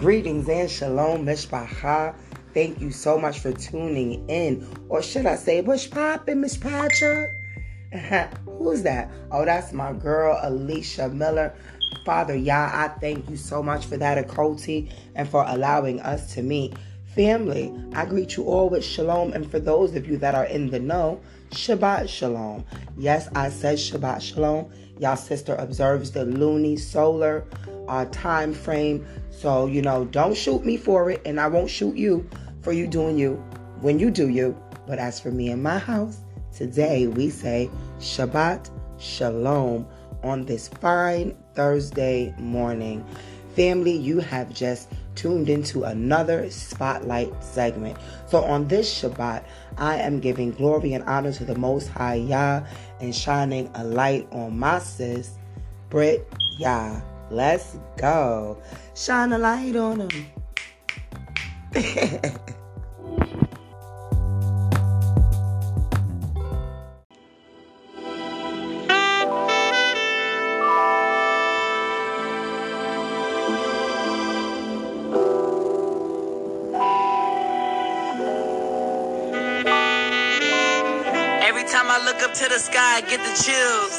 Greetings and shalom, mishpacha. Thank you so much for tuning in. Or should I say, bush poppin', Miss mishpacha? Who's that? Oh, that's my girl, Alicia Miller. Father Yah, I thank you so much for that okoti and for allowing us to meet. Family, I greet you all with shalom, and for those of you that are in the know, Shabbat Shalom. Yes, I said Shabbat Shalom. Y'all sister observes the lunisolar uh, time frame. So, you know, don't shoot me for it, and I won't shoot you for you doing you when you do you. But as for me and my house, today we say Shabbat Shalom on this fine Thursday morning. Family, you have just tuned into another spotlight segment. So on this Shabbat, I am giving glory and honor to the Most High Yah and shining a light on my sis, Britt Yah. Let's go. Shine a light on them. the sky, get the chills.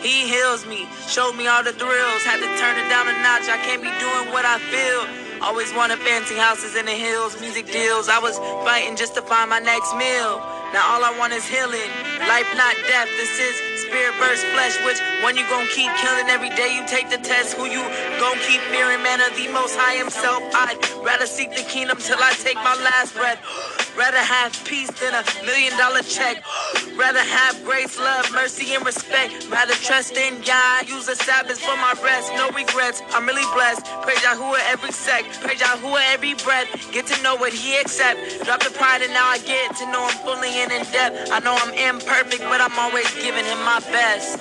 He heals me, showed me all the thrills. Had to turn it down a notch. I can't be doing what I feel. Always wanted fancy houses in the hills, music deals. I was fighting just to find my next meal. Now all I want is healing, life not death. This is spirit versus flesh. Which one you gonna keep killing every day you take the test? Who you gonna keep fearing? Man of the Most High Himself. I'd rather seek the kingdom till I take my last breath. Rather have peace than a million dollar check. Rather have grace, love, mercy, and respect. Rather trust in God. Use the Sabbath for my rest. No regrets. I'm really blessed. Praise Yahuwah every sec. Praise Yahuwah every breath. Get to know what He accept. Drop the pride and now I get to know Him fully and in depth. I know I'm imperfect, but I'm always giving Him my best.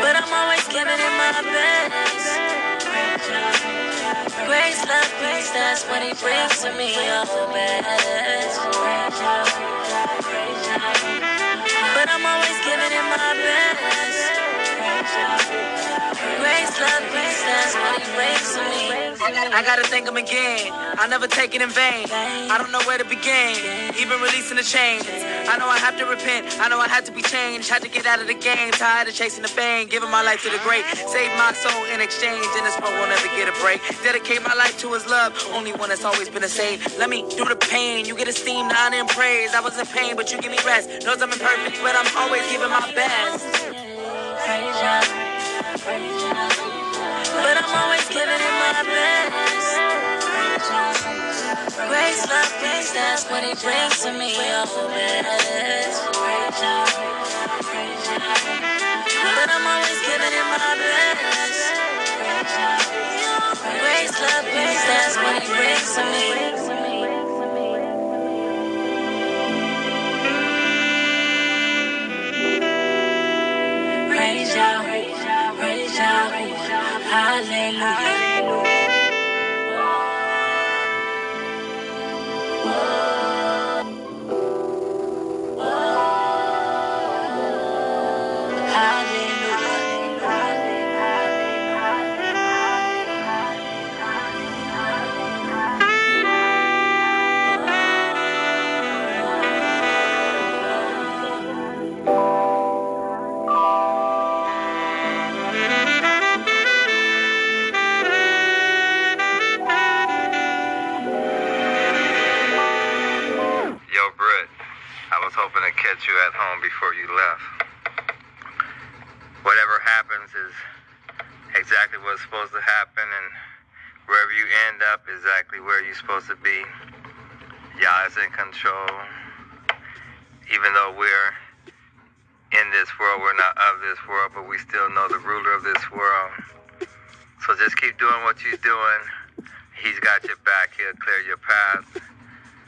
But I'm always giving Him my best. Grace, love, peace, that's what he brings to me, oh best. But I'm always giving him my best. I gotta thank him again. I never take it in vain. I don't know where to begin. Even releasing the chains. I know I have to repent. I know I had to be changed. Had to get out of the game. Tired of chasing the fame. Giving my life to the great. Save my soul in exchange. And this world will never get a break. Dedicate my life to his love. Only one that's always been a saint. Let me do the pain. You get esteem, honor, and praise. I was in pain, but you give me rest. Knows I'm imperfect, but I'm always giving my best. Grace, love, peace, that's what he brings to me, oh best. But I'm always giving it my best. Grace, love, peace, that's what he brings to me. Hallelujah. before you left. Whatever happens is exactly what's supposed to happen, and wherever you end up, exactly where you're supposed to be. Yah is in control. Even though we're in this world, we're not of this world, but we still know the ruler of this world. So just keep doing what you're doing. He's got your back. He'll clear your path.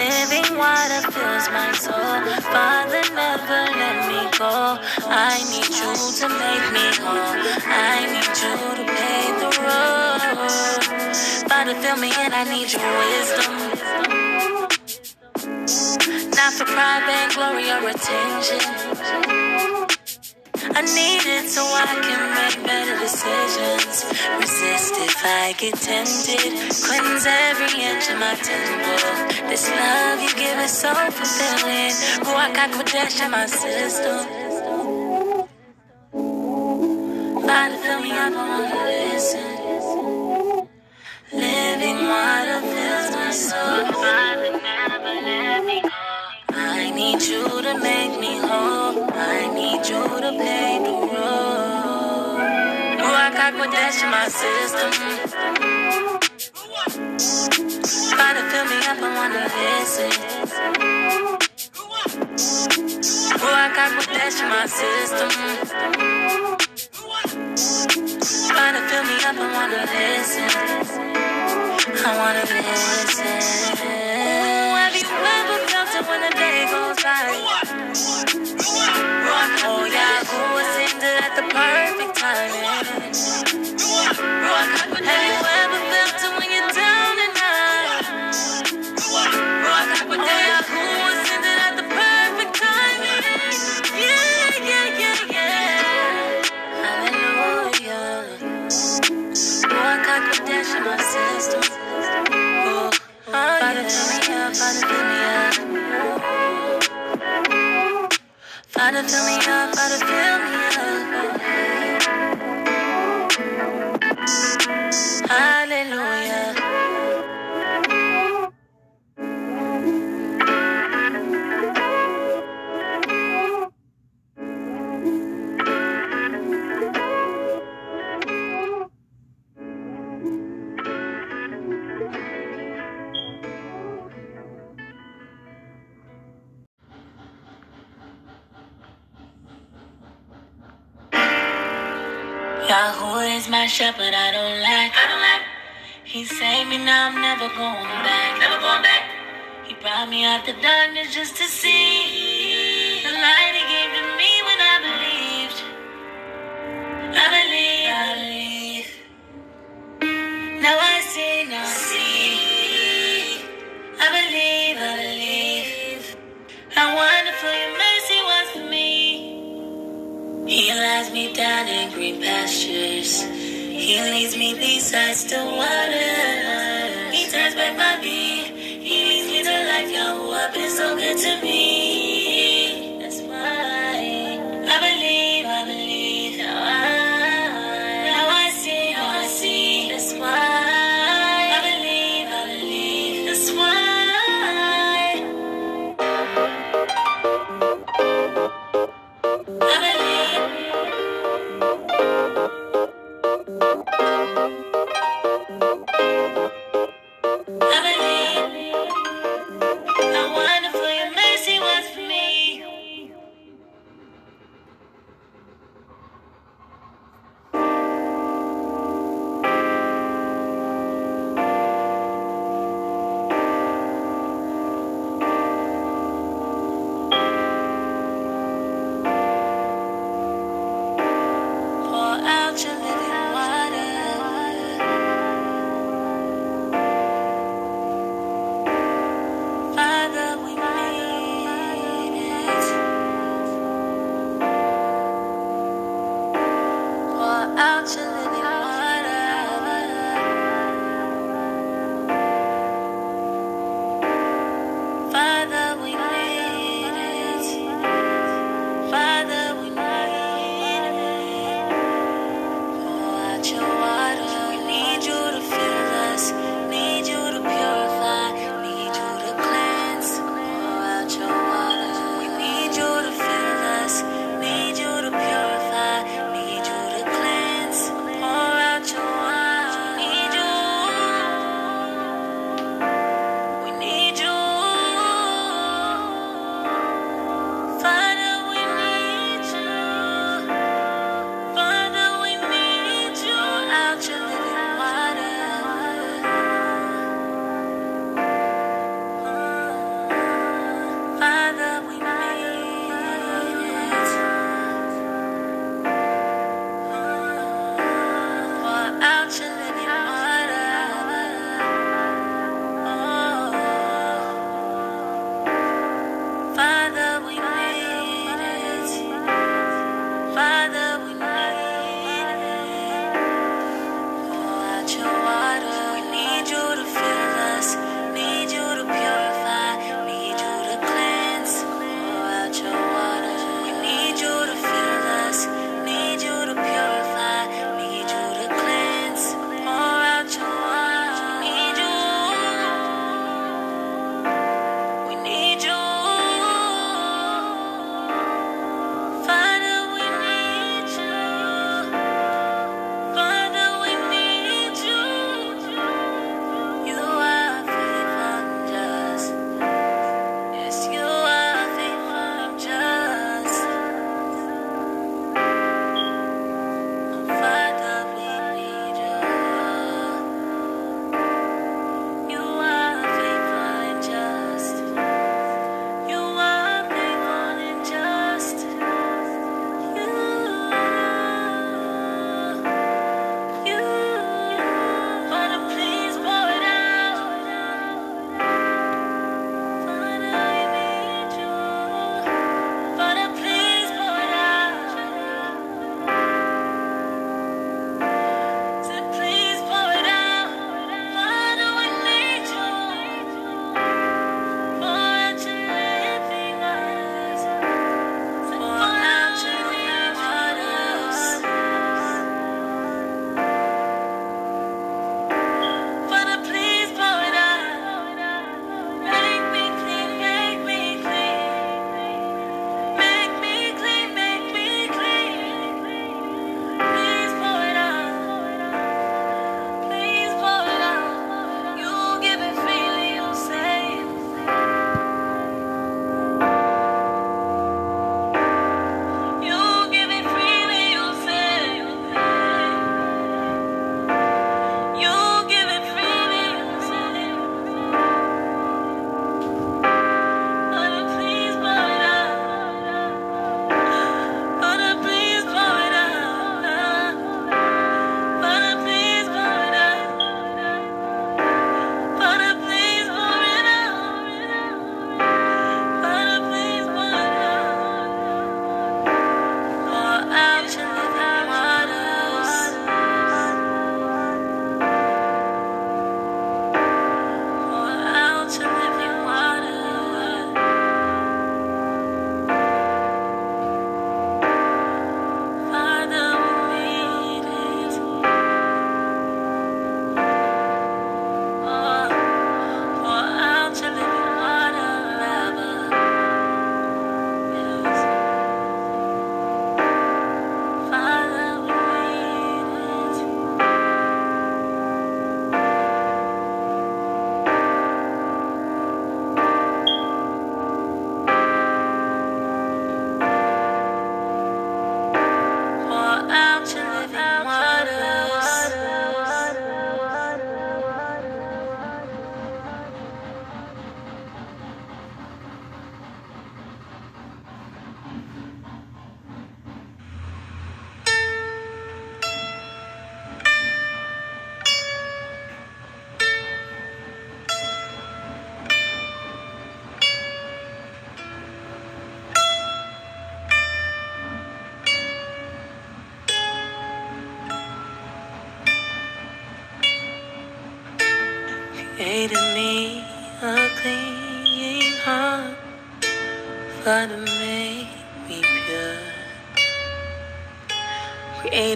Living water fills my soul. Father, never let me go. I need you to make me whole. I need you to pave the road. Father, fill me and I need your wisdom. Not for pride, and glory, or attention. I need it so I can make better decisions. Resist if I get tempted. Cleanse every inch of my temple. This love you give is so fulfilling. Ruach HaKodesh in my system. Father, fill me up, I wanna listen. Living water fills my soul. Need you to make me whole. I need you to pay the road. Ruach HaKodesh in my system. Try to fill me up, I wanna listen. Ruach HaKodesh in my system. Try to fill me up, I wanna listen. I wanna listen. It when the day goes by? Oh yeah, who was in it at the perfect timing? Have you up, Father, fill me up. Father, fill me up, Father, fill me up. Hallelujah. My shepherd, I don't lack. I don't lack. He saved me, now I'm never going back. Never going back. He brought me out the darkness just to see the light he gave to me when I believed. I believe, I believe. Now I see, now I see. I believe, I believe. How wonderful your mercy was for me. He lies me down in green pastures. He leads me beside still water. He turns back my beat. He leads me to life. Yahweh been so good to me.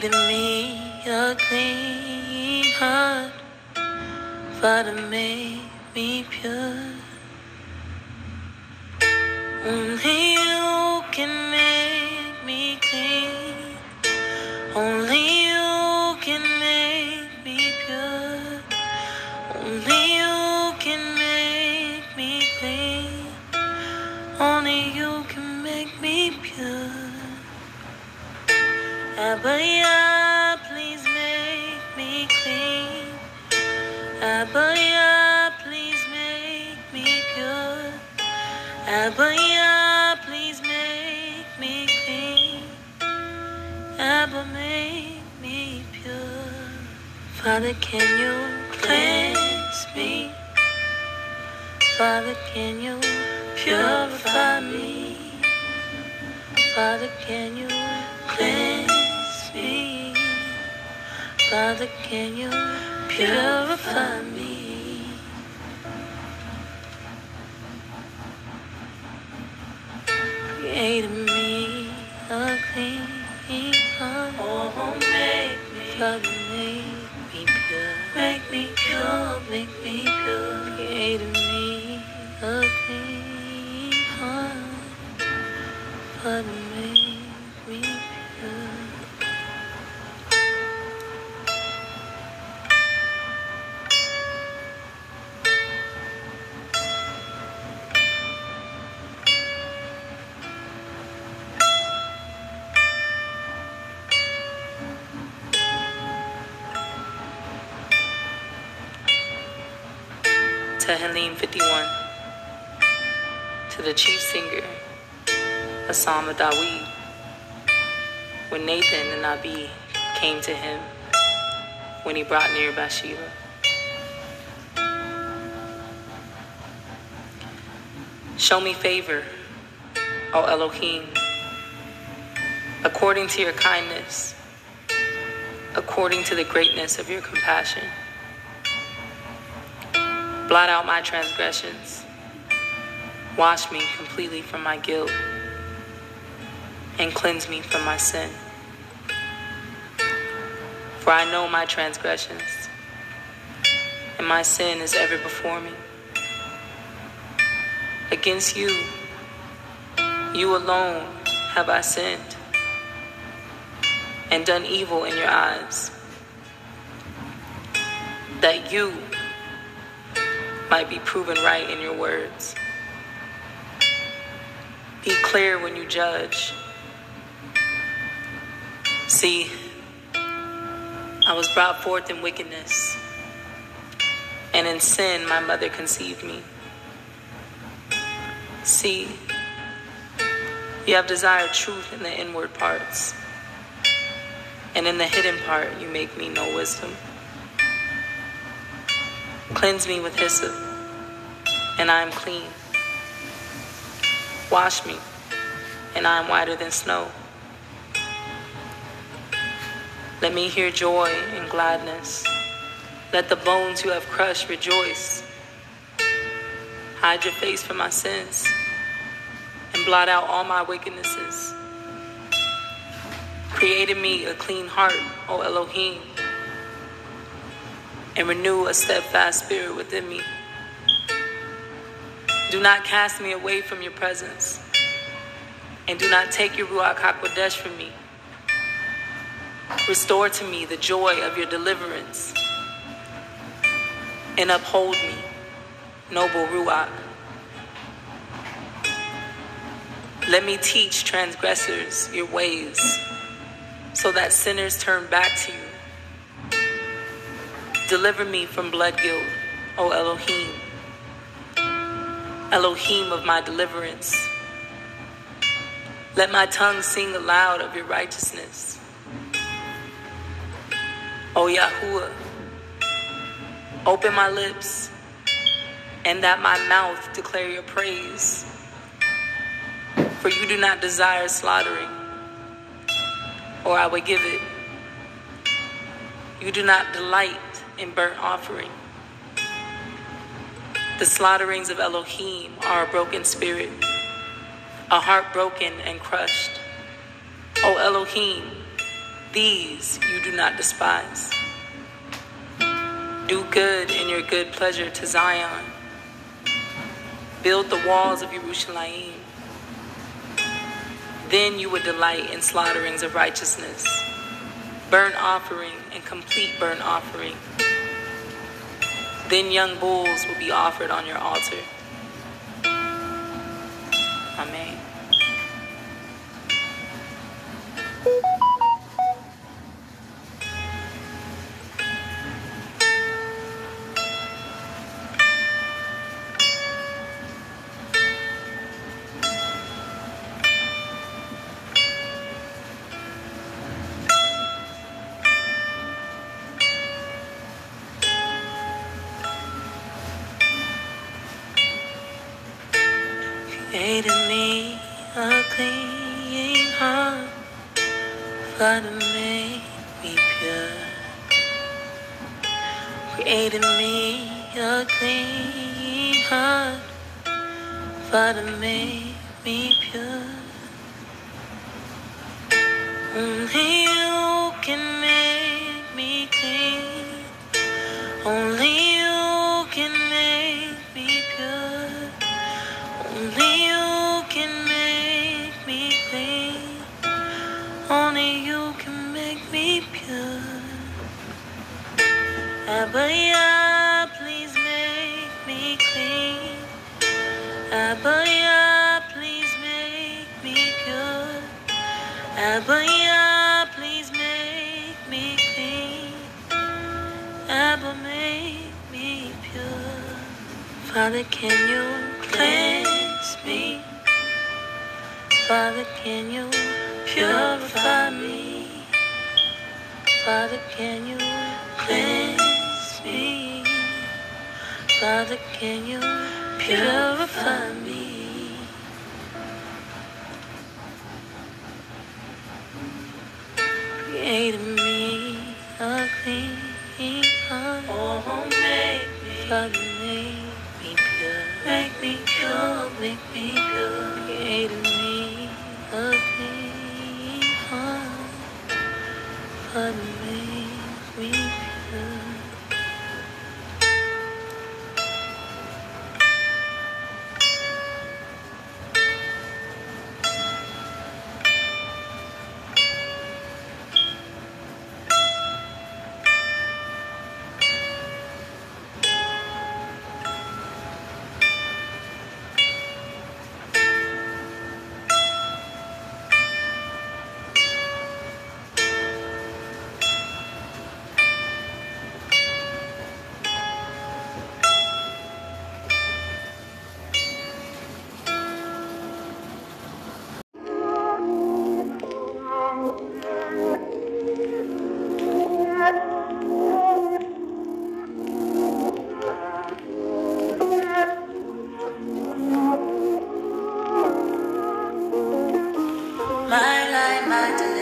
Created me a clean heart, Father, make me pure. Only you can make me clean. Only you can make me pure. Only you can make me clean. Only you can make me pure. Abba, yeah, Abba, yeah, please make me pure. Abba, yeah, please make me clean. Abba, make me pure. Father, can you cleanse me? Father, can you purify me? Father, can you cleanse me? Father, can you purify me? Create in me a clean heart. Oh, make me, 1951 to the chief singer, Osama Daweed, when Nathan and Abi came to him when he brought near Bathsheba. Show me favor, O Elohim, according to your kindness, according to the greatness of your compassion. Blot out my transgressions. Wash me completely from my guilt and cleanse me from my sin. For I know my transgressions, and my sin is ever before me. Against you, you alone have I sinned and done evil in your eyes, that you might be proven right in your words. Be clear when you judge. See, I was brought forth in wickedness, and in sin my mother conceived me. See, you have desired truth in the inward parts, and in the hidden part you make me know wisdom. Cleanse me with hyssop, and I am clean. Wash me, and I am whiter than snow. Let me hear joy and gladness. Let the bones you have crushed rejoice. Hide your face from my sins and blot out all my wickednesses. Create in me a clean heart, O Elohim, and renew a steadfast spirit within me. Do not cast me away from your presence, and do not take your Ruach HaKodesh from me. Restore to me the joy of your deliverance, and uphold me, noble Ruach. Let me teach transgressors your ways, so that sinners turn back to you. Deliver me from blood guilt, O Elohim, Elohim of my deliverance. Let my tongue sing aloud of your righteousness. O Yahuwah, open my lips, and that my mouth declare your praise. For you do not desire slaughtering, or I would give it. You do not delight in burnt offering. The slaughterings of Elohim are a broken spirit, a heart broken and crushed. O Elohim, these you do not despise. Do good in your good pleasure to Zion. Build the walls of Jerusalem. Then you would delight in slaughterings of righteousness, burnt offering and complete burnt offering. Then young bulls will be offered on your altar. Amen. Only you can make me pure. Only you can make me clean. Only you can make me pure. Abaya, please make me clean. Abaya, please make me pure. Abaya, Father, can you cleanse me? Father, can you purify me? Father, can you cleanse me? Father, can you purify me? Create me a clean heart. Oh, make me. Father, pure. My life, my.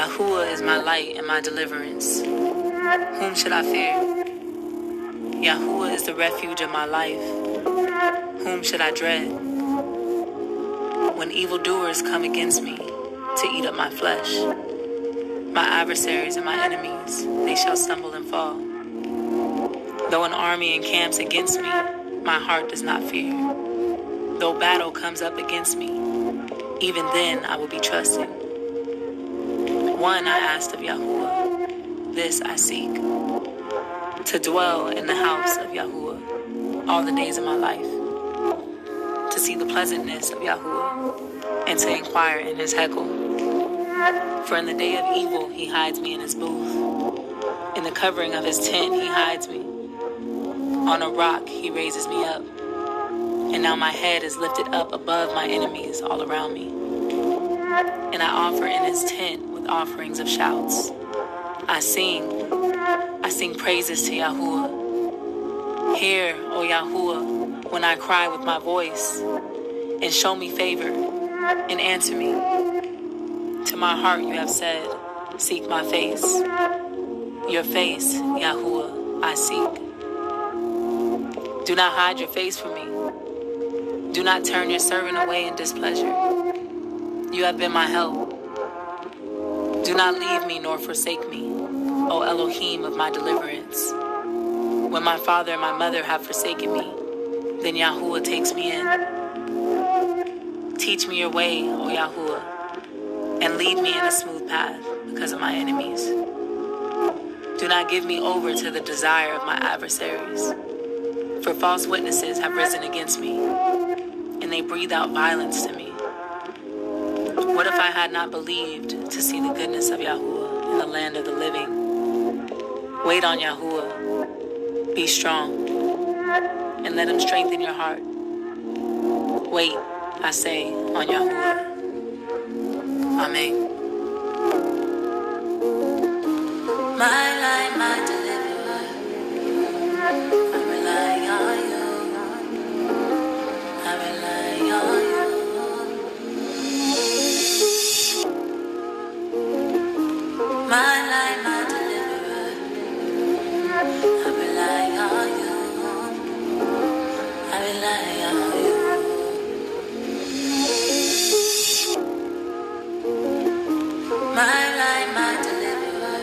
Yahuwah is my light and my deliverance. Whom should I fear? Yahuwah is the refuge of my life. Whom should I dread? When evildoers come against me to eat up my flesh, my adversaries and my enemies, they shall stumble and fall. Though an army encamps against me, my heart does not fear. Though battle comes up against me, even then I will be trusting. One I asked of Yahuwah, this I seek, to dwell in the house of Yahuwah all the days of my life, to see the pleasantness of Yahuwah, and to inquire in his hekal. For in the day of evil he hides me in his booth. In the covering of his tent he hides me. On a rock he raises me up. And now my head is lifted up above my enemies all around me. And I offer in his tent with offerings of shouts. I sing, I sing praises to Yahuwah. Hear, O Yahuwah, when I cry with my voice, and show me favor, and answer me. To my heart you have said, Seek my face. Your face, Yahuwah, I seek. Do not hide your face from me. Do not turn your servant away in displeasure. You have been my help. Do not leave me nor forsake me, O Elohim of my deliverance. When my father and my mother have forsaken me, then Yahuwah takes me in. Teach me your way, O Yahuwah, and lead me in a smooth path because of my enemies. Do not give me over to the desire of my adversaries, for false witnesses have risen against me, and they breathe out violence to me. What if I had not believed to see the goodness of Yahuwah in the land of the living? Wait on Yahuwah. Be strong, and let him strengthen your heart. Wait, I say, on Yahuwah. Amen. My life, My life, my deliverer.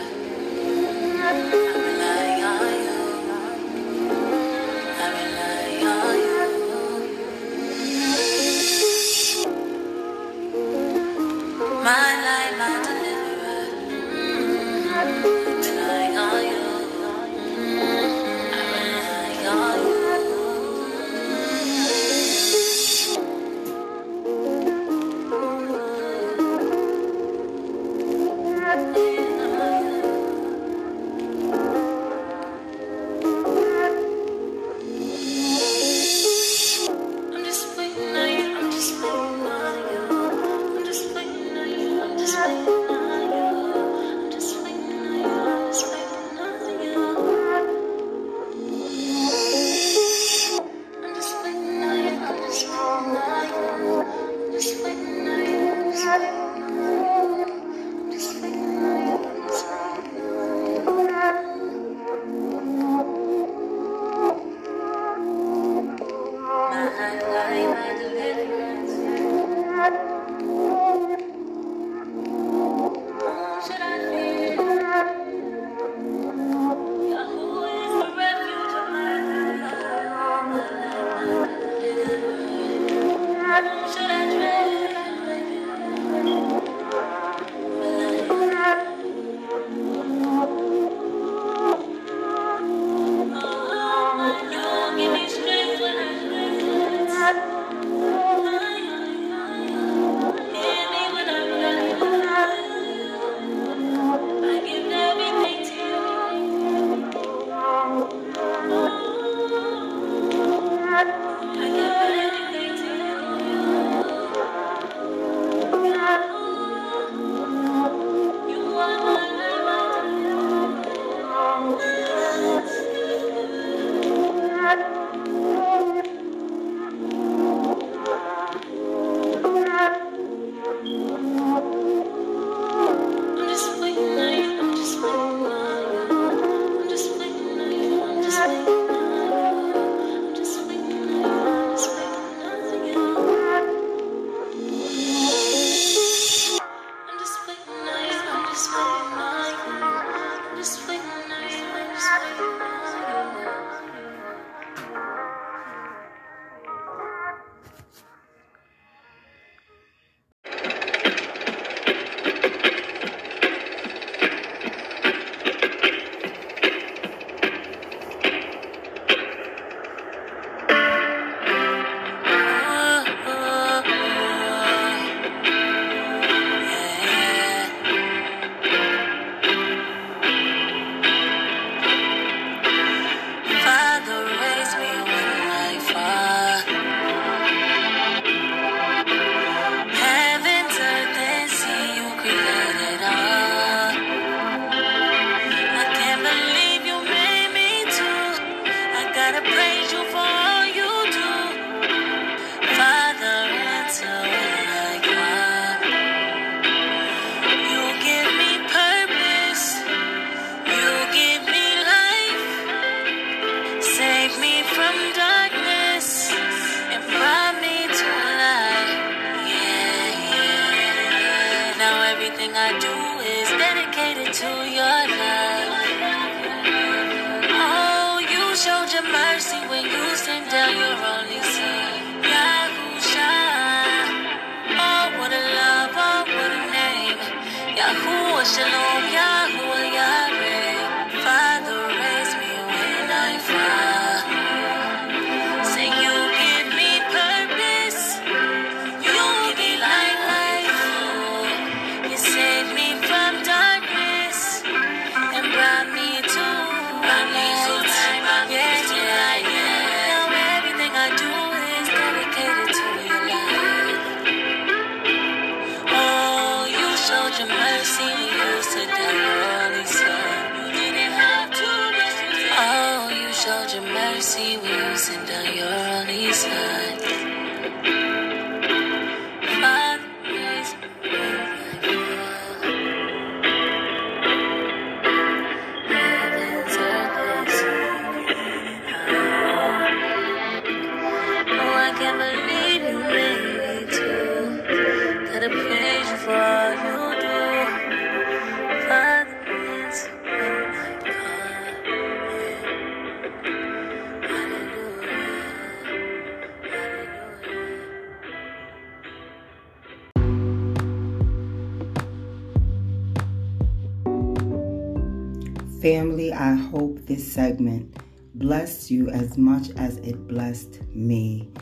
Family, I hope this segment blessed you as much as it blessed me.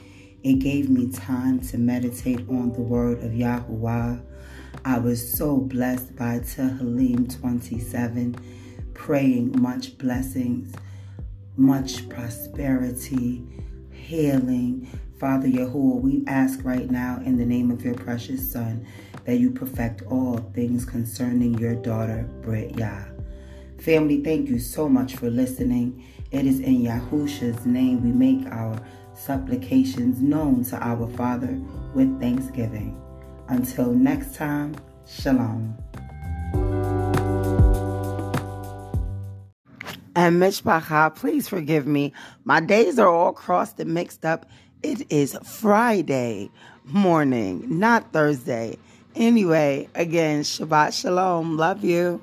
It gave me time to meditate on the word of Yahuwah. I was so blessed by Tehillim 27, praying much blessings, much prosperity, healing. Father Yahuwah, we ask right now in the name of your precious Son that you perfect all things concerning your daughter, Brit Yah. Family, thank you so much for listening. It is in Yahusha's name we make our supplications known to our Father with thanksgiving. Until next time, Shalom. And Mishpacha, please forgive me. My days are all crossed and mixed up. It is Friday morning, not Thursday. Anyway, again, Shabbat Shalom. Love you.